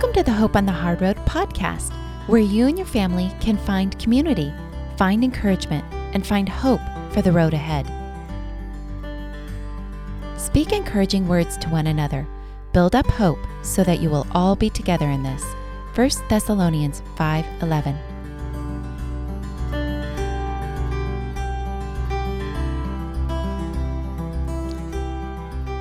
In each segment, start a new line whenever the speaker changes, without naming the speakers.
Welcome to the Hope on the Hard Road podcast, where you and your family can find community, find encouragement, and find hope for the road ahead. Speak encouraging words to one another. Build up hope so that you will all be together in this. 1 Thessalonians 5:11.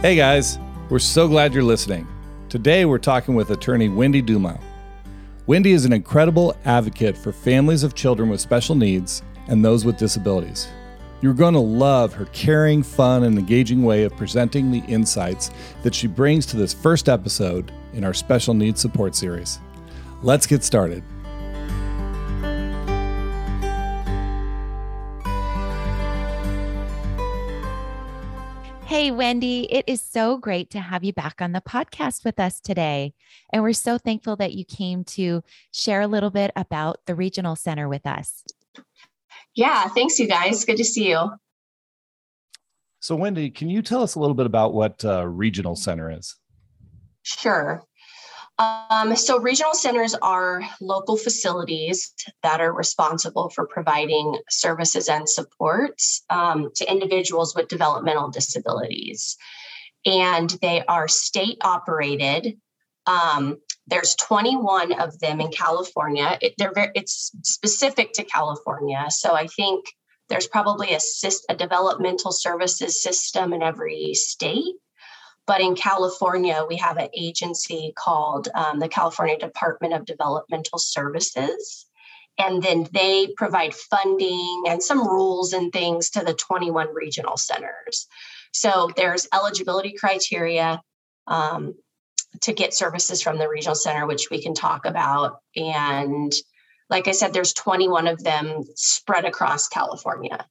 Hey guys, we're so glad you're listening. Today we're talking with attorney Wendy Dumont. Wendy is an incredible advocate for families of children with special needs and those with disabilities. You're going to love her caring, fun, and engaging way of presenting the insights that she brings to this first episode in our special needs support series. Let's get started.
Hey, Wendy, it is so great to have you back on the podcast with us today. And we're so thankful that you came to share a little bit about the Regional Center with us.
Yeah, thanks, you guys. Good to see you.
So, Wendy, can you tell us a little bit about what uh, Regional Center is?
Sure. Um, so, regional centers are local facilities that are responsible for providing services and supports um, to individuals with developmental disabilities. And they are state operated. Um, there's 21 of them in California. It, they're very, it's specific to California. So, I think there's probably a, a developmental services system in every state. But in California, we have an agency called um, the California Department of Developmental Services. And then they provide funding and some rules and things to the 21 regional centers. So there's eligibility criteria um, to get services from the regional center, which we can talk about. And like I said, there's 21 of them spread across California.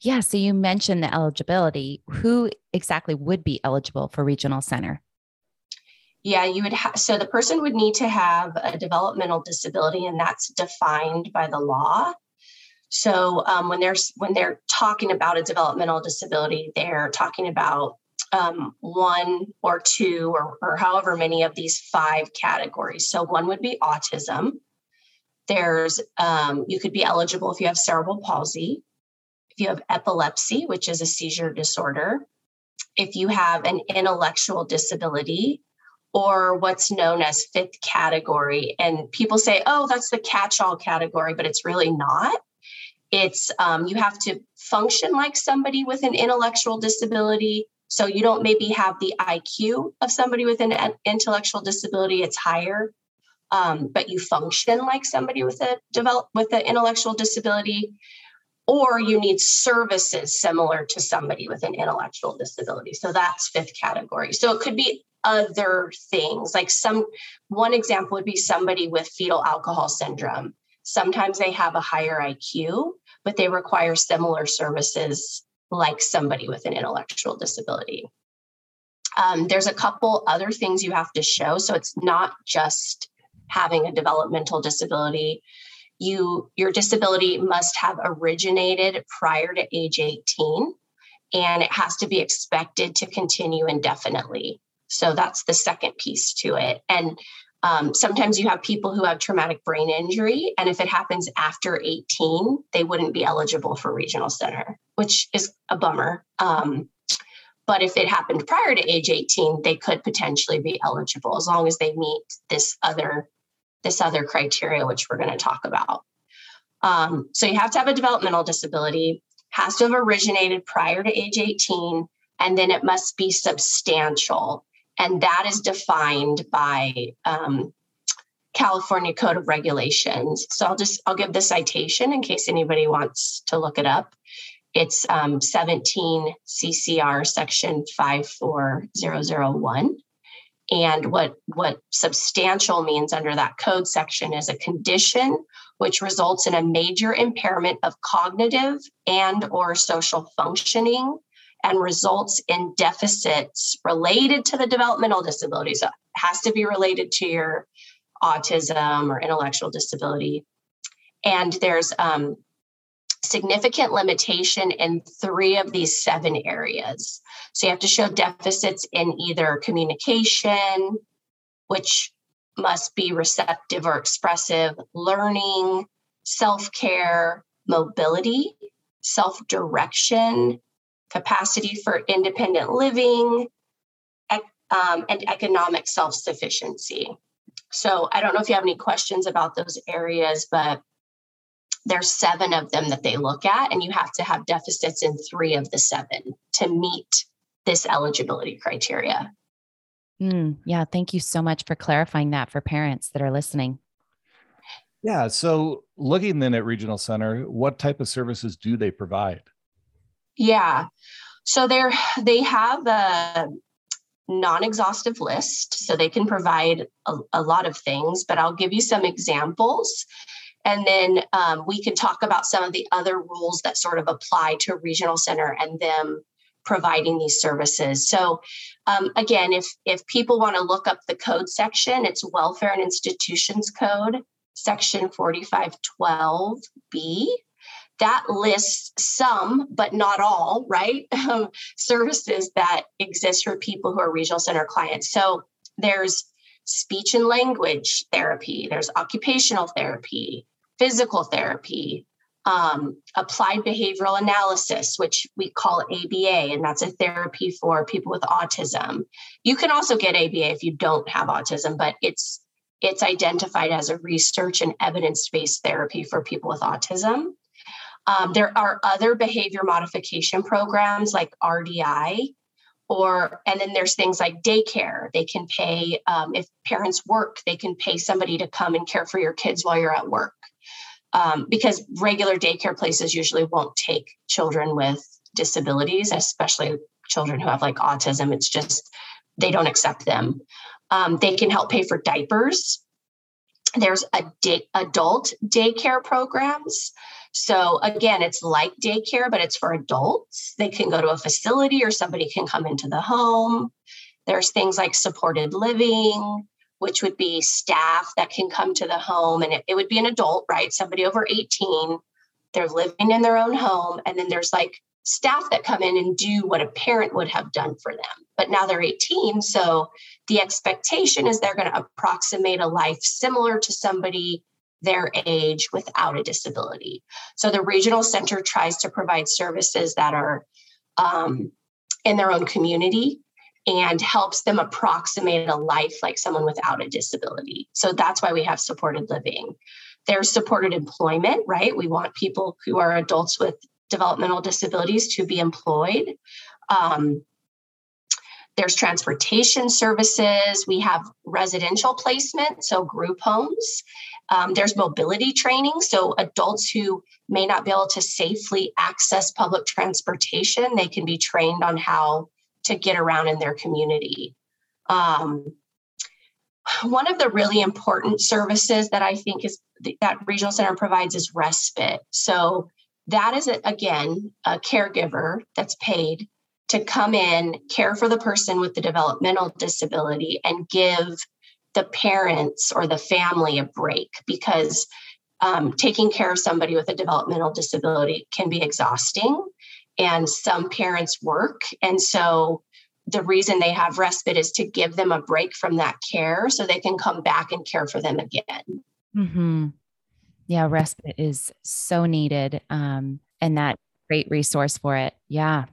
Yeah. So you mentioned the eligibility. Who exactly would be eligible for regional center?
Yeah, you would have. So the person would need to have a developmental disability, and that's defined by the law. So um, when there's when they're talking about a developmental disability, they're talking about um, one or two or, or however many of these five categories. So one would be autism. There's um, you could be eligible if you have cerebral palsy if you have epilepsy, which is a seizure disorder, if you have an intellectual disability, or what's known as fifth category. And people say, oh, that's the catch all category, but it's really not. It's um, you have to function like somebody with an intellectual disability. So you don't maybe have the IQ of somebody with an intellectual disability, it's higher. Um, but you function like somebody with a develop with an intellectual disability or you need services similar to somebody with an intellectual disability. So that's fifth category. So it could be other things like some one example would be somebody with fetal alcohol syndrome. Sometimes they have a higher IQ, but they require similar services like somebody with an intellectual disability. Um, there's a couple other things you have to show. So it's not just having a developmental disability you your disability must have originated prior to age 18 and it has to be expected to continue indefinitely. So that's the second piece to it. And um, sometimes you have people who have traumatic brain injury and if it happens after 18 they wouldn't be eligible for regional center which is a bummer. Um, but if it happened prior to age 18 they could potentially be eligible as long as they meet this other this other criteria, which we're going to talk about. Um, so you have to have a developmental disability, has to have originated prior to age 18, and then it must be substantial. And that is defined by um, California Code of Regulations. So I'll just I'll give the citation in case anybody wants to look it up. It's um, 17 CCR section 54001. And what, what substantial means under that code section is a condition which results in a major impairment of cognitive and or social functioning and results in deficits related to the developmental disability. So it has to be related to your autism or intellectual disability. And there's um, significant limitation in three of these seven areas. So you have to show deficits in either communication, which must be receptive or expressive, learning, self care, mobility, self direction, capacity for independent living, um, and economic self sufficiency. So I don't know if you have any questions about those areas, but there's seven of them that they look at, and you have to have deficits in three of the seven to meet this eligibility criteria.
Mm, yeah, thank you so much for clarifying that for parents that are listening.
Yeah, so looking then at Regional Center, what type of services do they provide?
Yeah, so they're they have a non-exhaustive list, so they can provide a, a lot of things. But I'll give you some examples, and then um, we can talk about some of the other rules that sort of apply to Regional Center and them providing these services. So um, again, if if people want to look up the code section, it's Welfare and Institutions Code, section 4512B. That lists some, but not all, right? Um, services that exist for people who are regional center clients. So there's speech and language therapy, there's occupational therapy, physical therapy, um, applied behavioral analysis, which we call ABA, and that's a therapy for people with autism. You can also get ABA if you don't have autism, but it's it's identified as a research and evidence-based therapy for people with autism. Um, there are other behavior modification programs like RDI, or and then there's things like daycare. They can pay um, if parents work, they can pay somebody to come and care for your kids while you're at work um, because regular daycare places usually won't take children with disabilities, especially children who have like autism. It's just they don't accept them. Um, they can help pay for diapers. There's a day, adult daycare programs. So again, it's like daycare, but it's for adults. They can go to a facility or somebody can come into the home. There's things like supported living which would be staff that can come to the home and it, it would be an adult, right? Somebody over 18. They're living in their own home. And then there's like staff that come in and do what a parent would have done for them. But now they're 18. So the expectation is they're going to approximate a life similar to somebody their age without a disability. So the regional center tries to provide services that are um, in their own community and helps them approximate a life like someone without a disability. So that's why we have supported living. There's supported employment, right? We want people who are adults with developmental disabilities to be employed. Um, there's transportation services. We have residential placement, so group homes. Um, there's mobility training. So adults who may not be able to safely access public transportation, they can be trained on how to get around in their community. Um, one of the really important services that I think is that regional center provides is respite. So that is again a caregiver that's paid to come in, care for the person with the developmental disability, and give the parents or the family a break because um, taking care of somebody with a developmental disability can be exhausting and some parents work. And so the reason they have respite is to give them a break from that care so they can come back and care for them again.
Mm-hmm. Yeah, respite is so needed. Um, and that great resource for it. Yeah.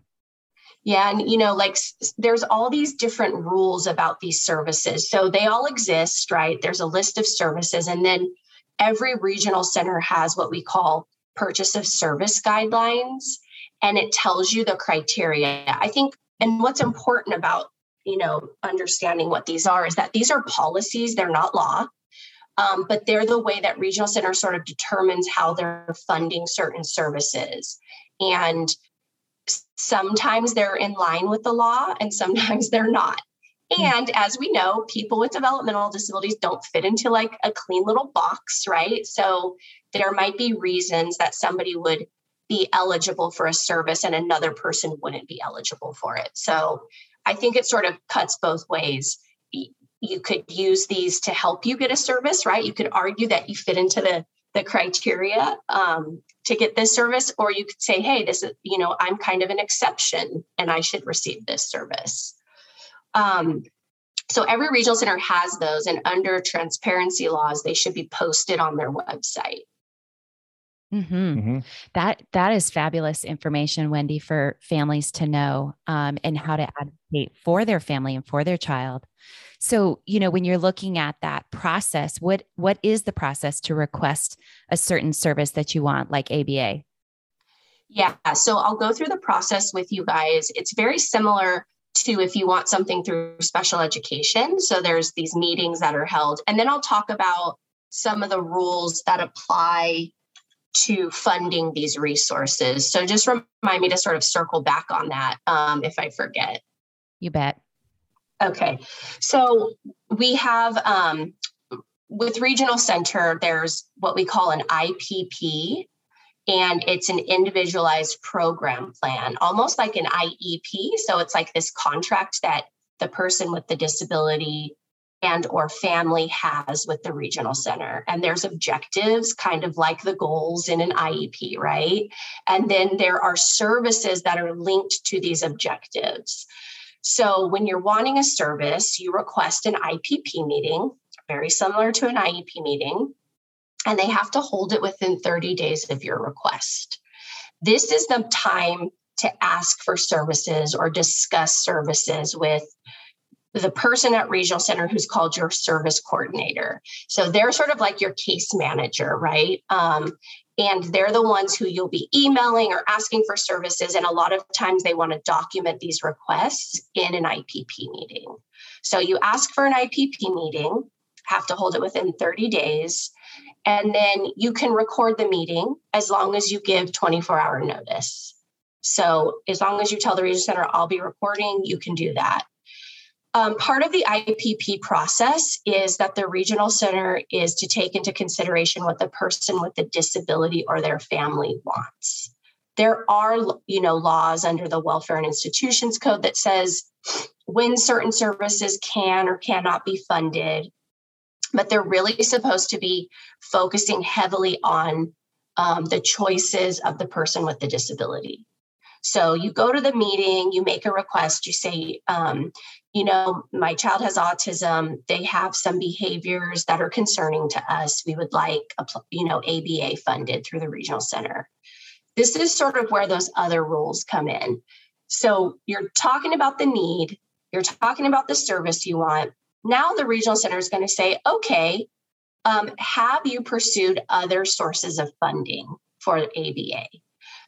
Yeah. And, you know, like there's all these different rules about these services. So they all exist, right? There's a list of services. And then every regional center has what we call purchase of service guidelines and it tells you the criteria. I think, and what's important about, you know, understanding what these are is that these are policies, they're not law. Um, but they're the way that regional center sort of determines how they're funding certain services. And sometimes they're in line with the law and sometimes they're not. Hmm. And as we know, people with developmental disabilities don't fit into like a clean little box, right? So there might be reasons that somebody would be eligible for a service and another person wouldn't be eligible for it. So I think it sort of cuts both ways. You could use these to help you get a service, right? You could argue that you fit into the the criteria um, to get this service, or you could say, "Hey, this is you know I'm kind of an exception, and I should receive this service." Um, So every regional center has those, and under transparency laws, they should be posted on their website.
Mm-hmm. Mm-hmm. That that is fabulous information, Wendy, for families to know um, and how to advocate for their family and for their child. So, you know, when you're looking at that process, what what is the process to request a certain service that you want, like ABA?
Yeah, so I'll go through the process with you guys. It's very similar to if you want something through special education. So there's these meetings that are held, and then I'll talk about some of the rules that apply to funding these resources. So just remind me to sort of circle back on that um, if I forget.
You bet.
Okay. So we have um, with Regional Center, there's what we call an IPP, and it's an individualized program plan, almost like an IEP. So it's like this contract that the person with the disability and or family has with the regional mm-hmm. center. And there's objectives kind of like the goals in an iep right? And then there are services that are linked to these objectives. So when you're wanting a service you request an ipp meeting very similar to an iep meeting and they have to hold it within 30 days of your request. This is the time to ask for services or discuss services with the person at regional center who's called your service coordinator. So they're sort of like your case manager, right? Um, and they're the ones who you'll be emailing or asking for services. And a lot of times they want to document these requests in an IPP meeting. So you ask for an IPP meeting, have to hold it within 30 days. And then you can record the meeting as long as you give 24 hour notice. So as long as you tell the regional center, I'll be recording, you can do that. Um, part of the IPP process is that the regional center is to take into consideration what the person with the disability or their family wants. There are, you know, laws under the Welfare and Institutions Code that says when certain services can or cannot be funded, but they're really supposed to be focusing heavily on um, the choices of the person with the disability. So you go to the meeting, you make a request, you say, um, you know, my child has autism. They have some behaviors that are concerning to us. We would like, a, you know, ABA funded through the regional center. This is sort of where those other rules come in. So you're talking about the need, you're talking about the service you want. Now the regional center is going to say, okay, um, have you pursued other sources of funding for ABA?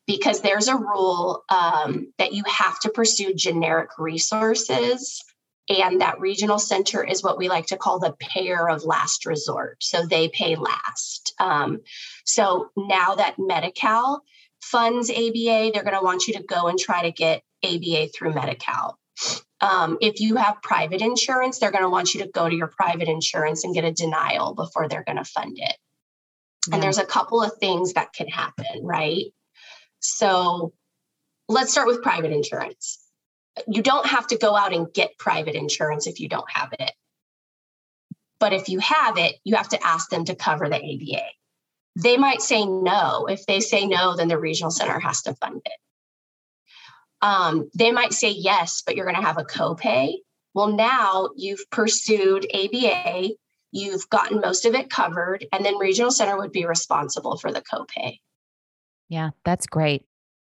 Because there's a rule um, that you have to pursue generic resources and that regional center is what we like to call the payer of last resort. So they pay last. Um, so now that Medi Cal funds ABA, they're going to want you to go and try to get ABA through Medi Cal. Um, if you have private insurance, they're going to want you to go to your private insurance and get a denial before they're going to fund it. Yeah. And there's a couple of things that can happen, right? So let's start with private insurance you don't have to go out and get private insurance if you don't have it. But if you have it, you have to ask them to cover the ABA. They might say no. If they say no, then the regional center has to fund it. Um, they might say yes, but you're going to have a copay. Well, now you've pursued ABA, you've gotten most of it covered, and then regional center would be responsible for the copay.
Yeah, that's great.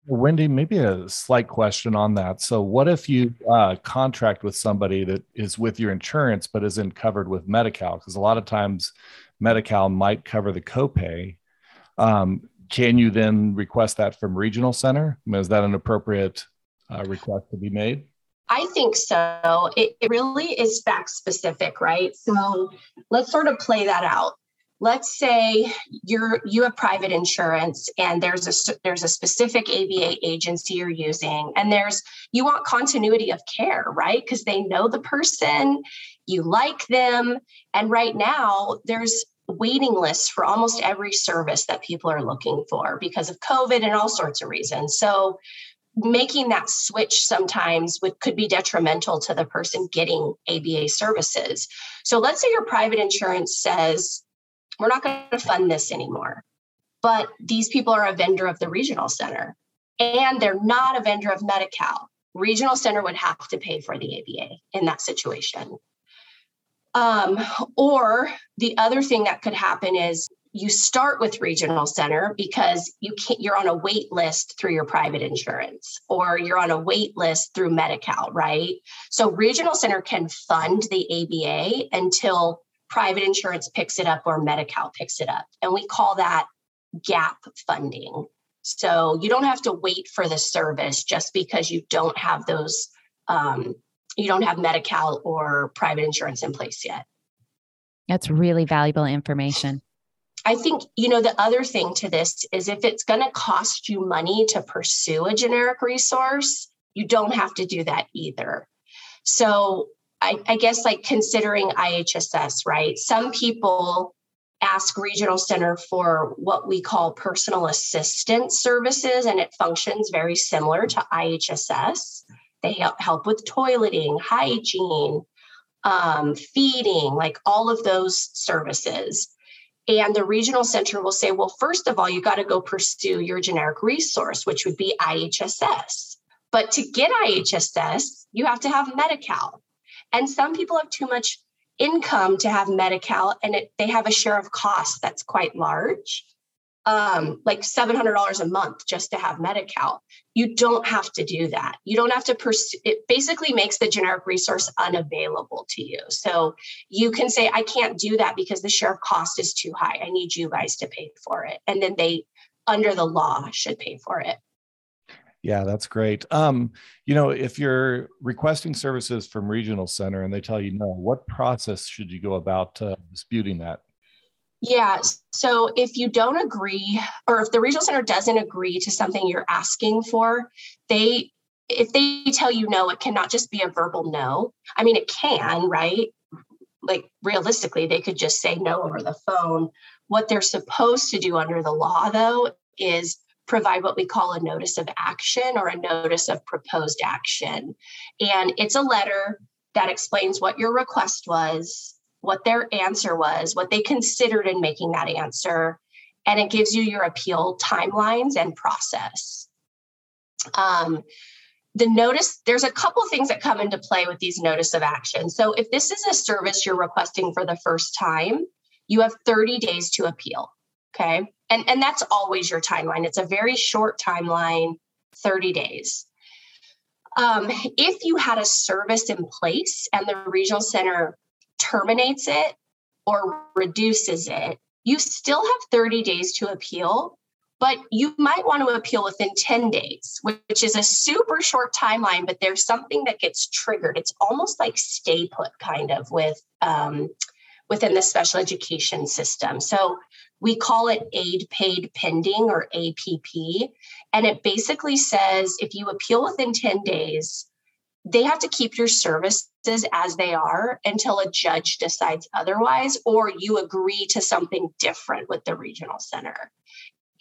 Wendy, maybe a slight question on that. So, what if you uh, contract with somebody that is with your insurance but isn't covered with Medi-Cal? Because a lot of times, Medi-Cal might cover the copay. Um, can you then request that from Regional Center? I mean, is that an appropriate uh, request to be made?
I think so. It, it really is fact specific, right? So let's sort of play that out let's say you're you have private insurance and there's a there's a specific ABA agency you're using and there's you want continuity of care right because they know the person you like them and right now there's waiting lists for almost every service that people are looking for because of covid and all sorts of reasons so making that switch sometimes would, could be detrimental to the person getting ABA services. So let's say your private insurance says we're not going to fund this anymore. But these people are a vendor of the regional center and they're not a vendor of Medi Cal. Regional center would have to pay for the ABA in that situation. Um, or the other thing that could happen is you start with regional center because you can't you're on a wait list through your private insurance or you're on a wait list through Medi-Cal, right? So regional center can fund the ABA until private insurance picks it up or Medi-Cal picks it up. And we call that gap funding. So you don't have to wait for the service just because you don't have those um, you don't have Medi-Cal or private insurance in place yet.
That's really valuable information.
I think, you know, the other thing to this is if it's going to cost you money to pursue a generic resource, you don't have to do that either. So I, I guess like considering IHSS, right? Some people ask regional center for what we call personal assistance services and it functions very similar to ihss they help, with toileting hygiene um, feeding like all of those services and the regional center will say, well, first of all, you got to go pursue your generic resource, which would be IHSS. But to get IHSS, you have to have Medi Cal. And some people have too much income to have Medi Cal and it, they have a share of cost that's quite large um, like $700 a month just to have Medi-Cal. You don't have to do that. You don't have to pursue it basically makes the generic resource unavailable to you. So you can say, I can't do that because the share of cost is too high. I need you guys to pay for it. And then they, under the law, should pay for it.
Yeah, that's great. Um, you know, if you're requesting services from regional center and they tell you no, what process should you go about uh, disputing that?
Yeah. So if you don't agree, or if the regional center doesn't agree to something you're asking for, they, if they tell you no, it cannot just be a verbal no. I mean, it can, right? Like realistically, they could just say no over the phone. What they're supposed to do under the law, though, is provide what we call a notice of action or a notice of proposed action. And it's a letter that explains what your request was, what their answer was, what they considered in making that answer, and it gives you your appeal timelines and process. Um, the notice, there's a couple things that come into play with these notice of action. So if this is a service you're requesting for the first time, you have 30 days to appeal. Okay. And, and that's always your timeline. It's a very short timeline, 30 days. Um, if you had a service in place and the regional center terminates it or reduces it, you still have 30 days to appeal, but you might want to appeal within 10 days, which is a super short timeline, but there's something that gets triggered. It's almost like stay put kind of with um, within the special education system. So we call it aid paid pending or APP. And it basically says if you appeal within 10 days, they have to keep your services as they are until a judge decides otherwise, or you agree to something different with the regional center.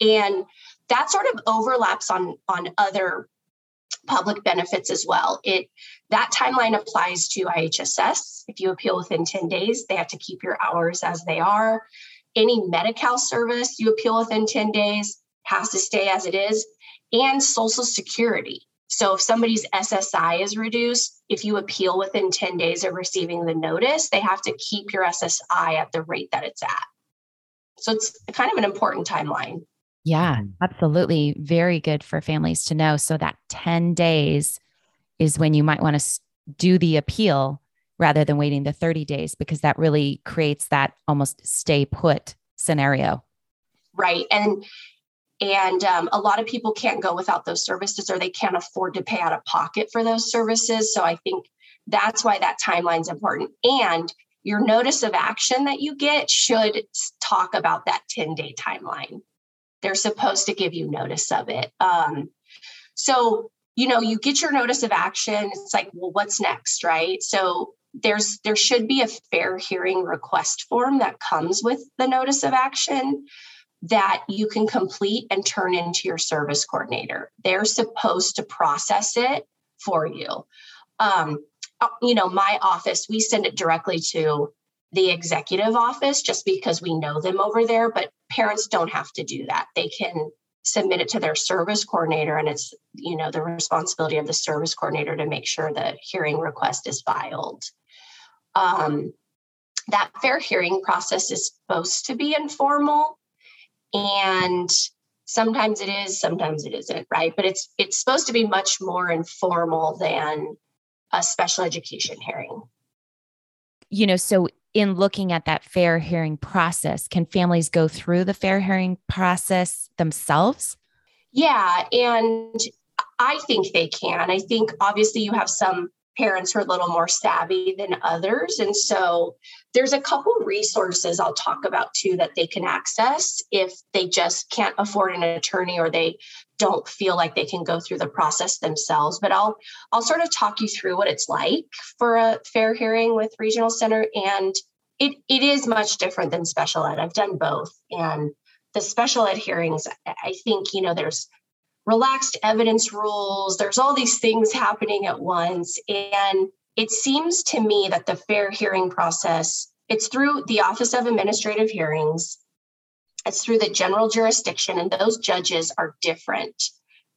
And that sort of overlaps on, on other public benefits as well. It that timeline applies to IHSS. If you appeal within 10 days, they have to keep your hours as they are. Any Medi-Cal service you appeal within 10 days has to stay as it is, and Social Security. So if somebody's SSI is reduced, if you appeal within 10 days of receiving the notice, they have to keep your SSI at the rate that it's at. So it's kind of an important timeline.
Yeah, absolutely. Very good for families to know. So that 10 days is when you might want to do the appeal rather than waiting the 30 days because that really creates that almost stay put scenario.
Right. And and um, a lot of people can't go without those services or they can't afford to pay out of pocket for those services. So I think that's why that timeline is important. And your notice of action that you get should talk about that 10 day timeline. They're supposed to give you notice of it. Um, so, you know, you get your notice of action. It's like, well, what's next, right? So there's there should be a fair hearing request form that comes with the notice of action that you can complete and turn into your service coordinator. They're supposed to process it for you. Um, uh, you know, my office, we send it directly to the executive office just because we know them over there, but parents don't have to do that. They can submit it to their service coordinator and it's you know the responsibility of the service coordinator to make sure the hearing request is filed. Um, that fair hearing process is supposed to be informal and sometimes it is sometimes it isn't right? But it's it's supposed to be much more informal than a special education hearing.
You know so in looking at that fair hearing process? Can families go through the fair hearing process themselves?
Yeah and i think they can. I think obviously you have some parents are a little more savvy than others. And so there's a couple resources I'll talk about too that they can access if they just can't afford an attorney or they don't feel like they can go through the process themselves. But I'll I'll sort of talk you through what it's like for a fair hearing with regional center. And it it is much different than special ed. I've done both. And the special ed hearings, I think, you know, there's relaxed evidence rules. There's all these things happening at once. And it seems to me that the fair hearing process, it's through the Office of Administrative Hearings, it's through the general jurisdiction, and those judges are different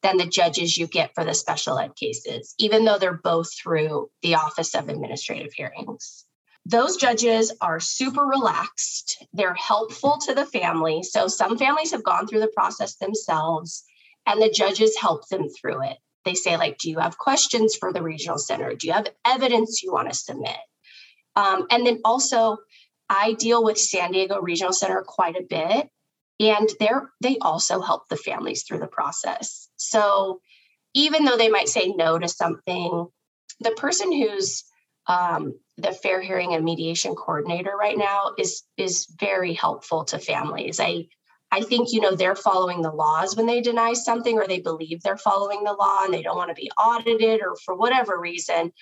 than the judges you get for the special ed cases, even though they're both through the Office of Administrative Hearings. Those judges are super relaxed. They're helpful to the family. So some families have gone through the process themselves and the judges help them through it. They say, like, do you have questions for the regional center? Do you have evidence you want to submit? Um, and then also, I deal with San Diego Regional Center quite a bit, and they're they also help the families through the process. So even though they might say no to something, the person who's um, the fair hearing and mediation coordinator right now is is very helpful to families. I I think, you know, they're following the laws when they deny something or they believe they're following the law and they don't want to be audited or for whatever reason.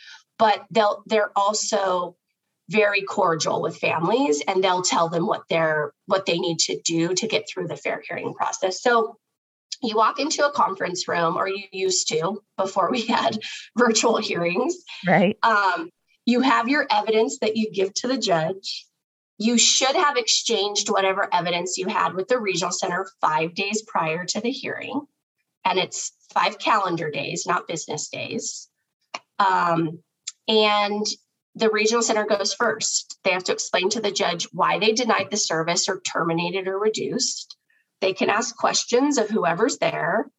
But they'll they're also very cordial with families and they'll tell them what they're what they need to do to get through the fair hearing process. So you walk into a conference room or you used to before we had virtual hearings.
Right.
Um, you have your evidence that you give to the judge you should have exchanged whatever evidence you had with the regional center five days prior to the hearing. And it's five calendar days, not business days. Um, and the regional center goes first. They have to explain to the judge why they denied the service or terminated or reduced. They can ask questions of whoever's there.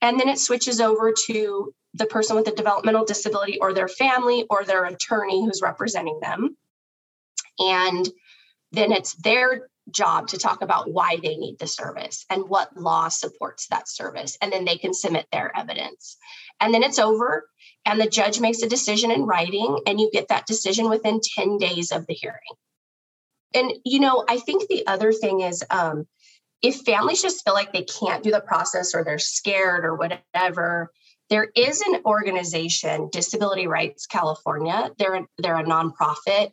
And then it switches over to the person with a developmental disability or their family or their attorney who's representing them. And then it's their job to talk about why they need the service and what law supports that service. And then they can submit their evidence. And then it's over, and the judge makes a decision in writing, and you get that decision within 10 days of the hearing. And, you know, I think the other thing is um, if families just feel like they can't do the process or they're scared or whatever, there is an organization, Disability Rights California. They're, they're a nonprofit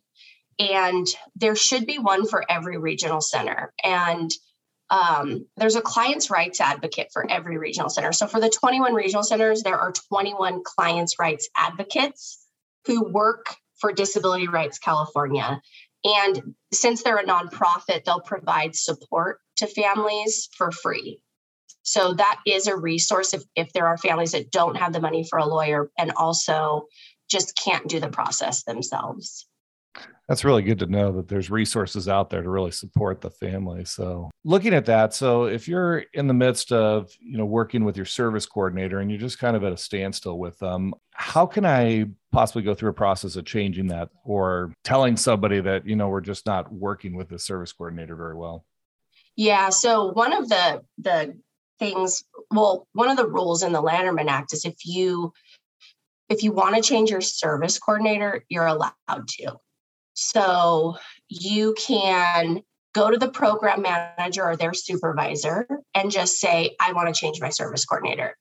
and there should be one for every regional center. And um, there's a client's rights advocate for every regional center. So for the 21 regional centers, there are 21 clients' rights advocates who work for Disability Rights California. And since they're a nonprofit, they'll provide support to families for free. So that is a resource if, if there are families that don't have the money for a lawyer and also just can't do the process themselves
that's really good to know that there's resources out there to really support the family. So looking at that so if you're in the midst of you know working with your service coordinator and you're just kind of at a standstill with them how can i possibly go through a process of changing that or telling somebody that you know we're just not working with the service coordinator very well?
Yeah so one of the the things well one of the rules in the lanterman act is if you if you want to change your service coordinator you're allowed to so you can go to the program manager or their supervisor and just say, I want to change my service coordinator.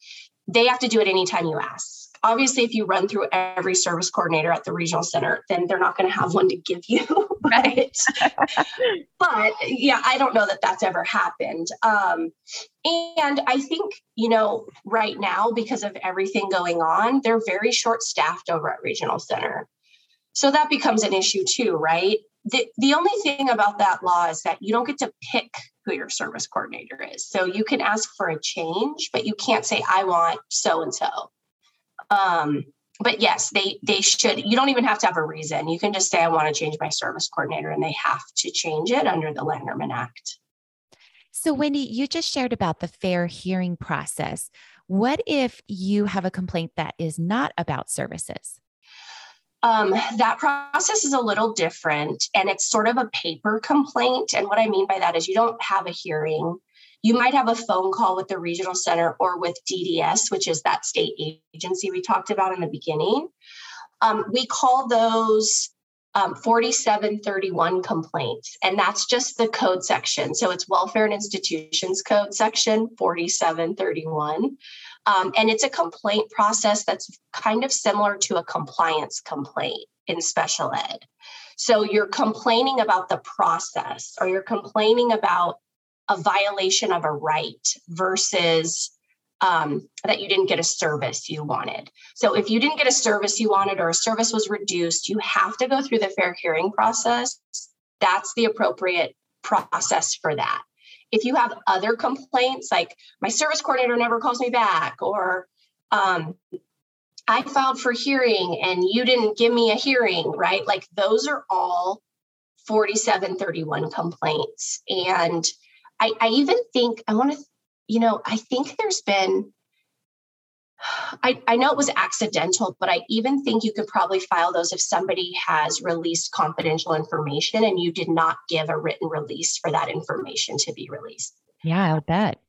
They have to do it anytime you ask. Obviously, if you run through every service coordinator at the regional center, then they're not going to have one to give you. Right. but yeah, I don't know that that's ever happened. Um, and I think, you know, right now, because of everything going on, they're very short staffed over at regional center. So that becomes an issue too, right? The, the only thing about that law is that you don't get to pick who your service coordinator is. So you can ask for a change, but you can't say, I want so and so. but yes, they they should. You don't even have to have a reason. You can just say, "I want to change my service coordinator," and they have to change it under the Lanterman Act.
So, Wendy, you just shared about the fair hearing process. What if you have a complaint that is not about services?
Um, that process is a little different and it's sort of a paper complaint. And what I mean by that is you don't have a hearing. You might have a phone call with the regional center or with DDS, which is that state agency we talked about in the beginning. Um, we call those um, 4731 complaints, and that's just the code section. So it's Welfare and Institutions Code section 4731. Um, and it's a complaint process that's kind of similar to a compliance complaint in special ed. So you're complaining about the process or you're complaining about a violation of a right versus um, that you didn't get a service you wanted. So if you didn't get a service you wanted or a service was reduced, you have to go through the fair hearing process. That's the appropriate process for that. If you have other complaints, like my service coordinator never calls me back, or um, I filed for hearing and you didn't give me a hearing, right? Like those are all 4731 complaints. And I, I even think I want to you know, I think there's been, I, I know it was accidental, but I even think you could probably file those if somebody has released confidential information and you did not give a written release for that information to be released.
Yeah, I would bet.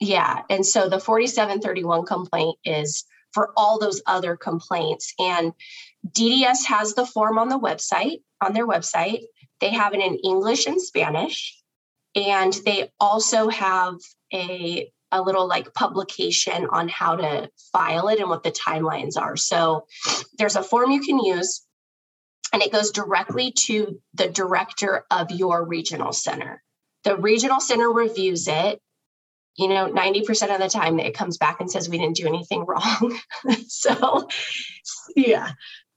Yeah. And so the 4731 complaint is for all those other complaints. And DDS has the form on the website, on their website. They have it in English and Spanish. And they also have a a little like publication on how to file it and what the timelines are. So there's a form you can use and it goes directly to the director of your regional center. The regional center reviews it. You know, 90% of the time it comes back and says we didn't do anything wrong. so yeah.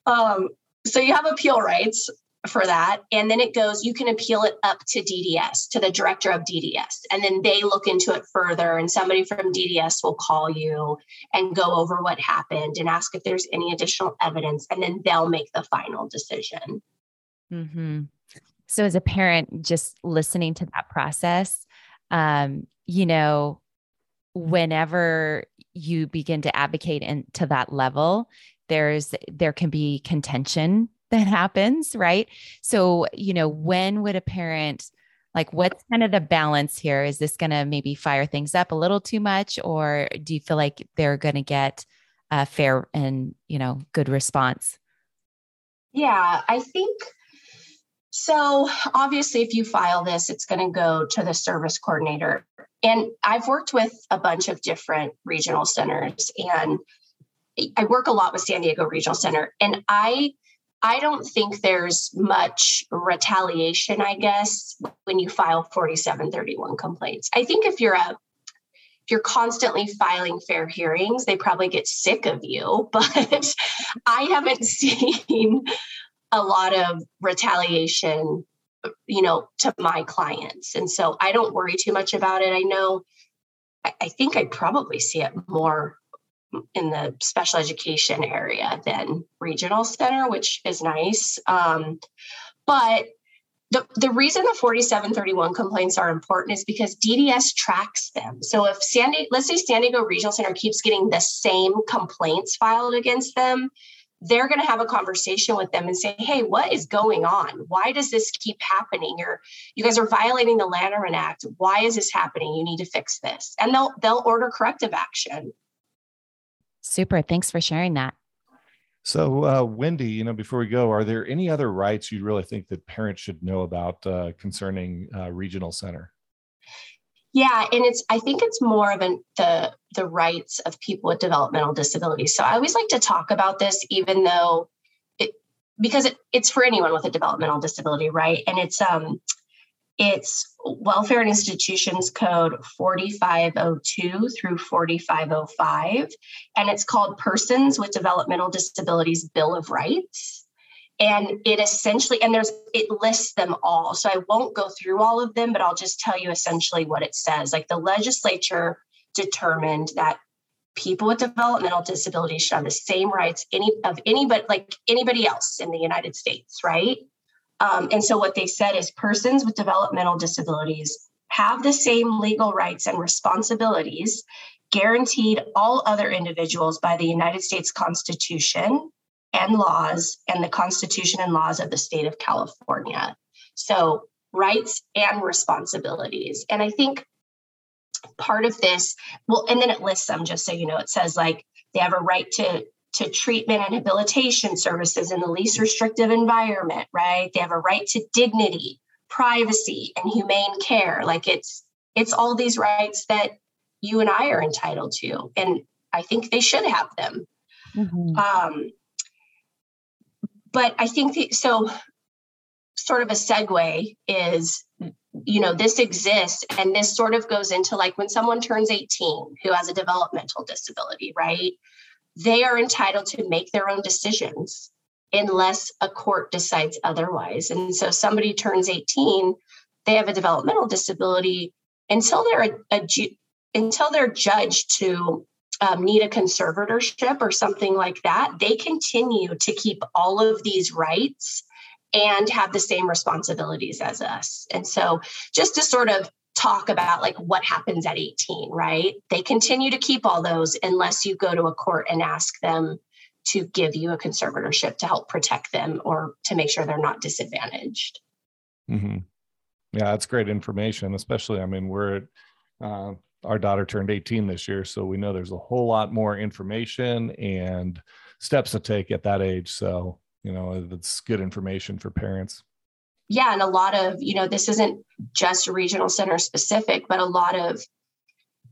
Um, so you have appeal rights for that. And then it goes, you can appeal it up to DDS, to the director of DDS. And then they look into it further, and somebody from DDS will call you and go over what happened and ask if there's any additional evidence. And then they'll make the final decision.
Mm-hmm. So, as a parent, just listening to that process, um, you know, whenever you begin to advocate into that level, there's there can be contention that happens, right? So, you know, when would a parent like what's kind of the balance here? Is this going to maybe fire things up a little too much or do you feel like they're going to get a fair and, you know, good response?
Yeah, I think so. Obviously, if you file this, it's going to go to the service coordinator. And I've worked with a bunch of different regional centers and I work a lot with San Diego Regional Center. And I I don't think there's much retaliation, I guess, when you file 4731 complaints. I think if you're a if you're constantly filing fair hearings, they probably get sick of you. But I haven't seen a lot of retaliation, you know, to my clients. And so I don't worry too much about it. I know I think I probably see it more in the special education area than regional center, which is nice. Um, but the, the reason the 4731 complaints are important is because DDS tracks them. So if San Diego, let's say San Diego Regional Center keeps getting the same complaints filed against them, they're going to have a conversation with them and say, "Hey, what is going on? Why does this keep happening? You're you guys are violating the Lanterman Act. Why is this happening? You need to fix this." And they'll they'll order corrective action.
Super. Thanks for sharing that.
So, uh, Wendy, you know, before we go, are there any other rights you really think that parents should know about uh, concerning uh, regional center?
Yeah, and it's I think it's more of an, the the rights of people with developmental disabilities. So I always like to talk about this, even though it because it, it's for anyone with a developmental disability, right? And it's um it's Welfare and Institutions Code 4502 through 4505, and it's called Persons with Developmental Disabilities Bill of Rights. And it essentially, and there's, it lists them all. So I won't go through all of them, but I'll just tell you essentially what it says. Like the legislature determined that people with developmental disabilities should have the same rights any of anybody like anybody else in the United States, right? Um, and so what they said is persons with developmental disabilities have the same legal rights and responsibilities guaranteed all other individuals by the United States Constitution and laws and the Constitution and laws of the state of California. So, rights and responsibilities. And I think part of this, well, and then it lists them just so you know, it says like they have a right to to treatment and rehabilitation services in the least restrictive environment, right? They have a right to dignity, privacy, and humane care. Like it's it's all these rights that you and I are entitled to, and I think they should have them. Mm-hmm. Um, but I think the, so. Sort of a segue is you know this exists and this sort of goes into like when someone turns 18 who has a developmental disability right they are entitled to make their own decisions unless a court decides otherwise and so somebody turns 18 they have a developmental disability until they're a, a until they're judged to um, need a conservatorship or something like that they continue to keep all of these rights and have the same responsibilities as us. And so just to sort of talk about like what happens at 18, right? They continue to keep all those unless you go to a court and ask them to give you a conservatorship to help protect them or to make sure they're not disadvantaged.
Mm-hmm. Yeah, that's great information, especially, I mean, we're, uh, our daughter turned 18 this year, so we know there's a whole lot more information and steps to take at that age. So you know it's good information for parents
yeah and a lot of you know this isn't just regional center specific but a lot of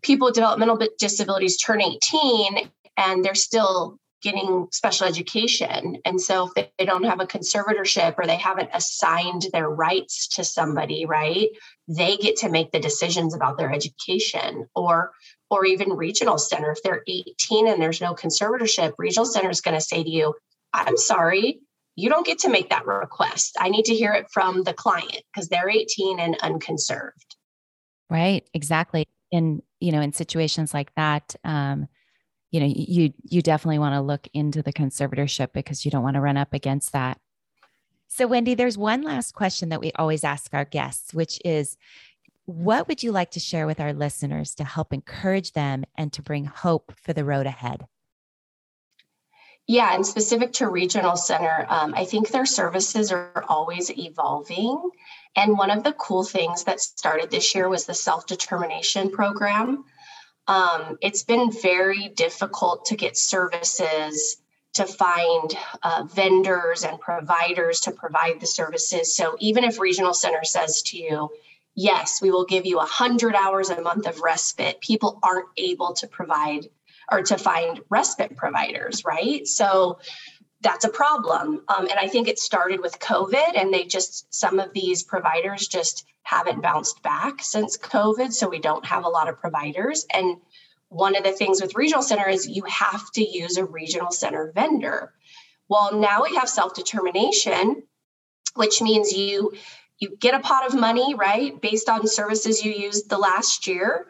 people with developmental disabilities turn 18 and they're still getting special education. And so if they don't have a conservatorship or they haven't assigned their rights to somebody right they get to make the decisions about their education or or even regional center. If they're 18 and there's no conservatorship regional center is going to say to you I'm sorry, you don't get to make that request. I need to hear it from the client because they're 18 and unconserved.
Right, exactly. In you know, in situations like that, um, you know, you you definitely want to look into the conservatorship because you don't want to run up against that. So, Wendy, there's one last question that we always ask our guests, which is what would you like to share with our listeners to help encourage them and to bring hope for the road ahead?
Yeah, and specific to Regional Center, um, I think their services are always evolving. And one of the cool things that started this year was the self determination program. Um, it's been very difficult to get services, to find uh, vendors and providers to provide the services. So even if Regional Center says to you, yes, we will give you 100 hours a month of respite, people aren't able to provide or to find respite providers, right? So that's a problem. Um, and I think it started with COVID, and they just, some of these providers just haven't bounced back since COVID. So we don't have a lot of providers. And one of the things with regional center is you have to use a regional center vendor. Well, now we have self determination, which means you you get a pot of money, right, based on services you used the last year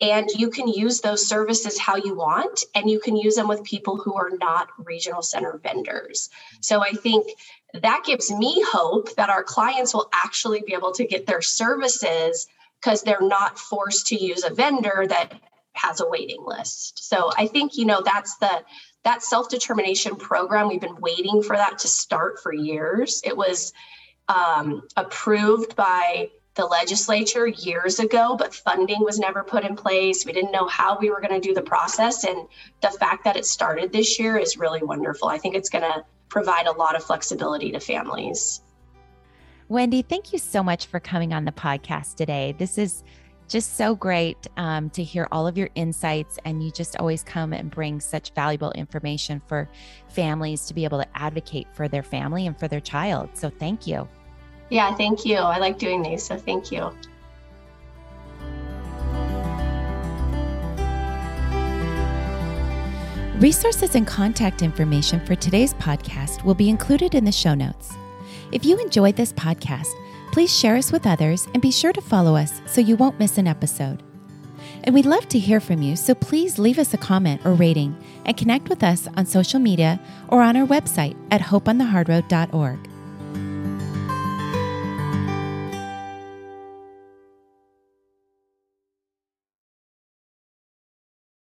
and you can use those services how you want and you can use them with people who are not regional center vendors. So i think that gives me hope that our clients will actually be able to get their services because they're not forced to use a vendor that has a waiting list. So i think you know that's the that self-determination program we've been waiting for that to start for years. It was um, approved by the legislature years ago, but funding was never put in place. We didn't know how we were going to do the process. And the fact that it started this year is really wonderful. I think it's going to provide a lot of flexibility to families.
Wendy, thank you so much for coming on the podcast today. This is just so great um, to hear all of your insights, and you just always come and bring such valuable information for families to be able to advocate for their family and for their child. So, thank you.
Yeah, thank you. I like doing these, so thank you.
Resources and contact information for today's podcast will be included in the show notes. If you enjoyed this podcast, please share us with others and be sure to follow us so you won't miss an episode. And we'd love to hear from you, so please leave us a comment or rating and connect with us on social media or on our website at hopeonthehardroad.org.